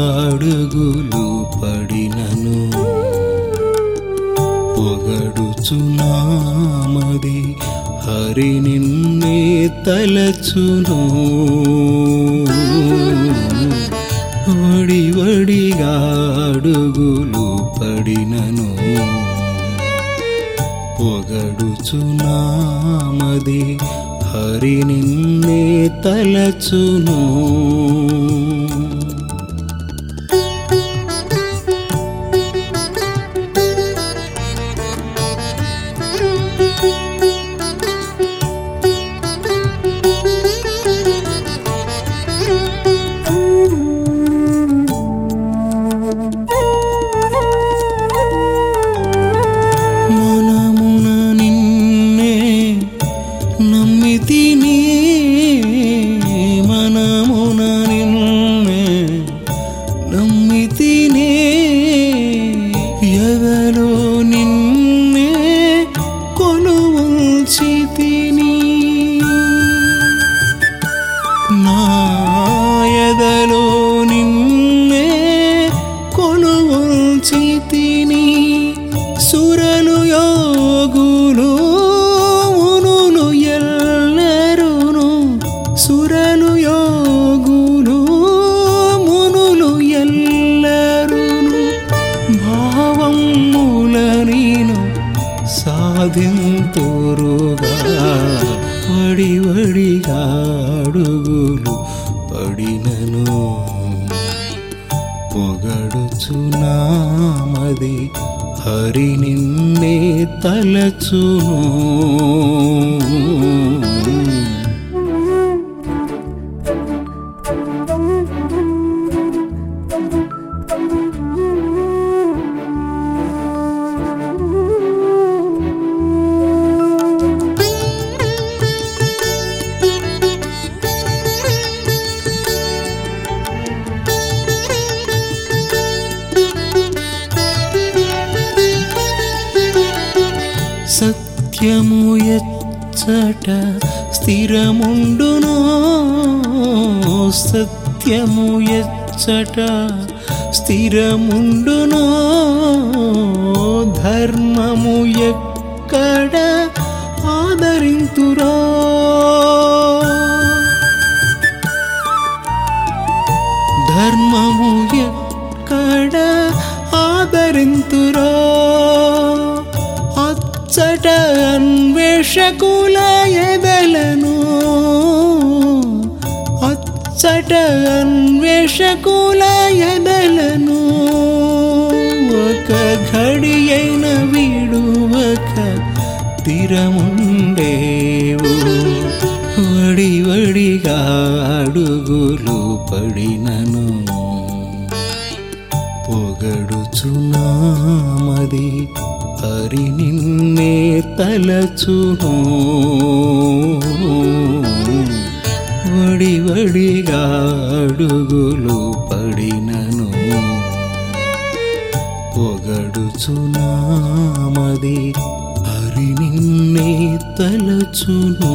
అడుగులు పడినను. పొగడుచున్నామది హరి నిన్నే తలచును. వడి వడిగా అడుగులు పడినను. పొగడుచున్నామది హరి నిన్నే తలచును. நின் సాధింతురుగా వడివడిగా అడుగులు పడినను. పొగడుచునామది హరి నిన్నే తలచును. thank you సత్యము ఎచ్చట స్థిరముండును సత్యము ఎచ్చట స్థిరముండునో. ముచ్చట అన్వేషకుల ఎదలను. అచ్చట అన్వేషకుల ఎదలను. ఒక ఘడి అయిన విడువక తిరముండేవు. వడి వడిగా అడుగులు పడినను. పొగడుచున్నామది హరి నిన్నే తలచును. వడి వడిగా అడుగులు పడినను. పొగడుచునామది హరి నిన్నే తలచును.